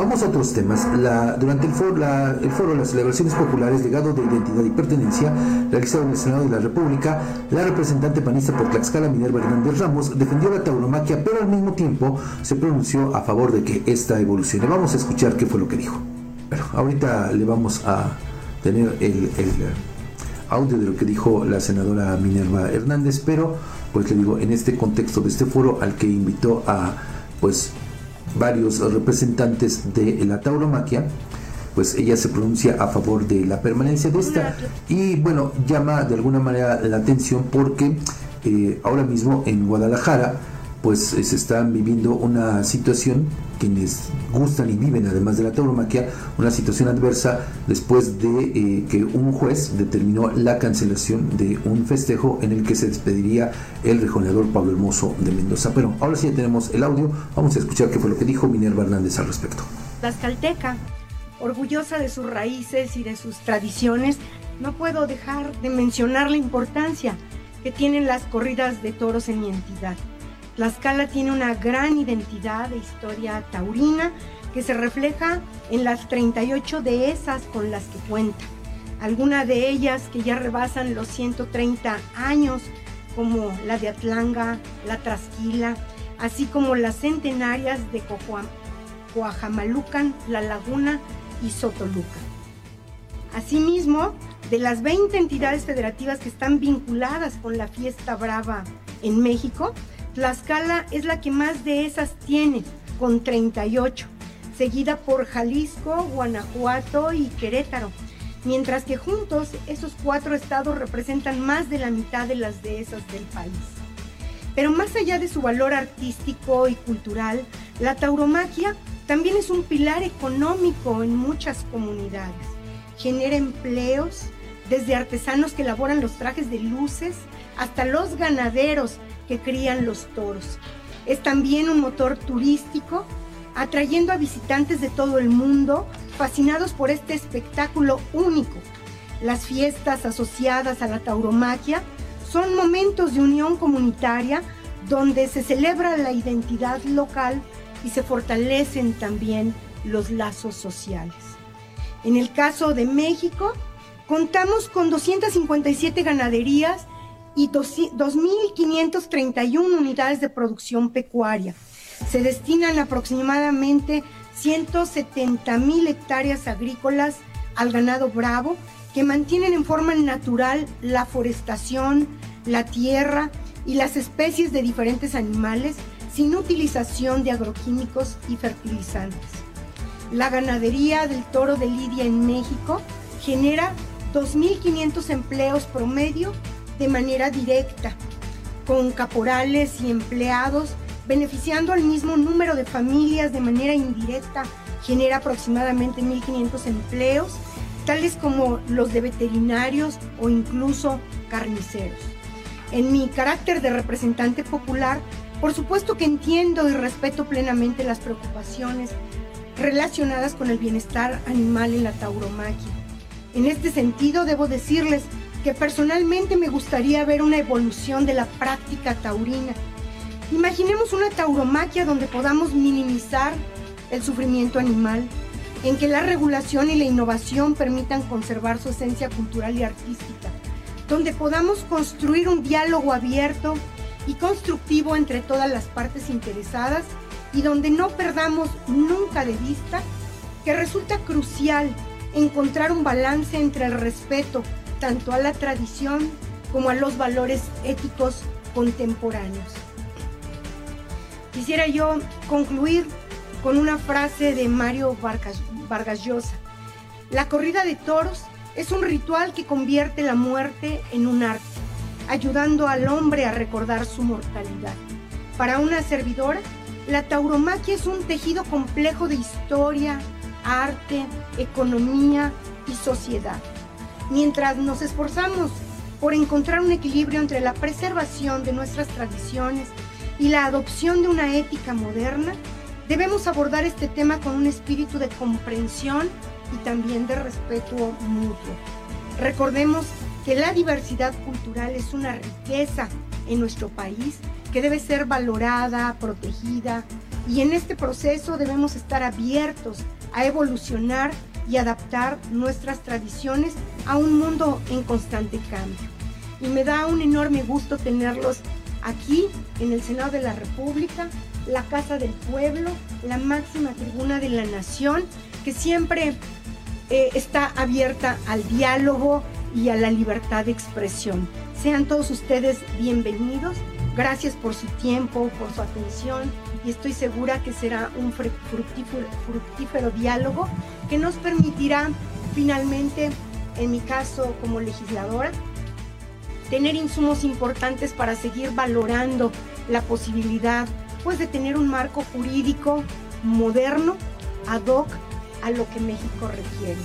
Vamos a otros temas. durante el foro, foro Las celebraciones populares, legado de identidad y pertenencia, realizado en el Senado de la República, la representante panista por Tlaxcala, Minerva Hernández Ramos, defendió la tauromaquia, pero al mismo tiempo se pronunció a favor de que esta evolucione. Vamos a escuchar qué fue lo que dijo. Bueno, ahorita le vamos a tener el, el audio de lo que dijo la senadora Minerva Hernández, pero pues le digo, en este contexto de este foro al que invitó a pues varios representantes de la tauromaquia, pues ella se pronuncia a favor de la permanencia de esta. Y bueno, llama de alguna manera la atención porque eh, ahora mismo en Guadalajara pues eh, se están viviendo una situación, quienes gustan y viven además de la tauromaquia, una situación adversa después de eh, que un juez determinó la cancelación de un festejo en el que se despediría el rejoneador Pablo Hermoso de Mendoza. Pero ahora sí ya tenemos el audio, vamos a escuchar qué fue lo que dijo Minerva Hernández al respecto. Tlaxcalteca, orgullosa de sus raíces y de sus tradiciones, no puedo dejar de mencionar la importancia que tienen las corridas de toros en mi entidad. Tlaxcala tiene una gran identidad de historia taurina que se refleja en las 38 dehesas con las que cuenta. Algunas de ellas que ya rebasan los 130 años, como la de Atlanga, la Trasquila, así como las centenarias de Coajamalucan, La Laguna y Sotoluca. Asimismo, de las 20 entidades federativas que están vinculadas con la fiesta brava en México, Tlaxcala es la que más de esas tiene, con 38, seguida por Jalisco, Guanajuato y Querétaro, mientras que juntos esos cuatro estados representan más de la mitad de las dehesas del país. Pero más allá de su valor artístico y cultural, la tauromaquia también es un pilar económico en muchas comunidades. Genera empleos, desde artesanos que elaboran los trajes de luces hasta los ganaderos que crían los toros. Es también un motor turístico, atrayendo a visitantes de todo el mundo, fascinados por este espectáculo único. Las fiestas asociadas a la tauromaquia son momentos de unión comunitaria donde se celebra la identidad local y se fortalecen también los lazos sociales. En el caso de México, contamos con 257 ganaderías y 2.531 unidades de producción pecuaria. Se destinan aproximadamente 170.000 hectáreas agrícolas al ganado bravo que mantienen en forma natural la forestación, la tierra y las especies de diferentes animales sin utilización de agroquímicos y fertilizantes. La ganadería del toro de Lidia en México genera 2.500 empleos promedio de manera directa, con caporales y empleados, beneficiando al mismo número de familias de manera indirecta, genera aproximadamente 1.500 empleos, tales como los de veterinarios o incluso carniceros. En mi carácter de representante popular, por supuesto que entiendo y respeto plenamente las preocupaciones relacionadas con el bienestar animal en la tauromaquia. En este sentido, debo decirles que personalmente me gustaría ver una evolución de la práctica taurina. Imaginemos una tauromaquia donde podamos minimizar el sufrimiento animal, en que la regulación y la innovación permitan conservar su esencia cultural y artística, donde podamos construir un diálogo abierto y constructivo entre todas las partes interesadas y donde no perdamos nunca de vista que resulta crucial encontrar un balance entre el respeto tanto a la tradición como a los valores éticos contemporáneos. Quisiera yo concluir con una frase de Mario Vargas, Vargas Llosa. La corrida de toros es un ritual que convierte la muerte en un arte, ayudando al hombre a recordar su mortalidad. Para una servidora, la tauromaquia es un tejido complejo de historia, arte, economía y sociedad mientras nos esforzamos por encontrar un equilibrio entre la preservación de nuestras tradiciones y la adopción de una ética moderna, debemos abordar este tema con un espíritu de comprensión y también de respeto mutuo. Recordemos que la diversidad cultural es una riqueza en nuestro país que debe ser valorada, protegida, y en este proceso debemos estar abiertos a evolucionar y adaptar nuestras tradiciones a un mundo en constante cambio. Y me da un enorme gusto tenerlos aquí en el Senado de la República, la Casa del Pueblo, la máxima tribuna de la nación, que siempre eh, está abierta al diálogo y a la libertad de expresión. Sean todos ustedes bienvenidos. Gracias por su tiempo, por su atención y estoy segura que será un fructífero, diálogo que nos permitirá finalmente, en mi caso como legisladora, tener insumos importantes para seguir valorando la posibilidad pues de tener un marco jurídico moderno, ad hoc a lo que México requiere.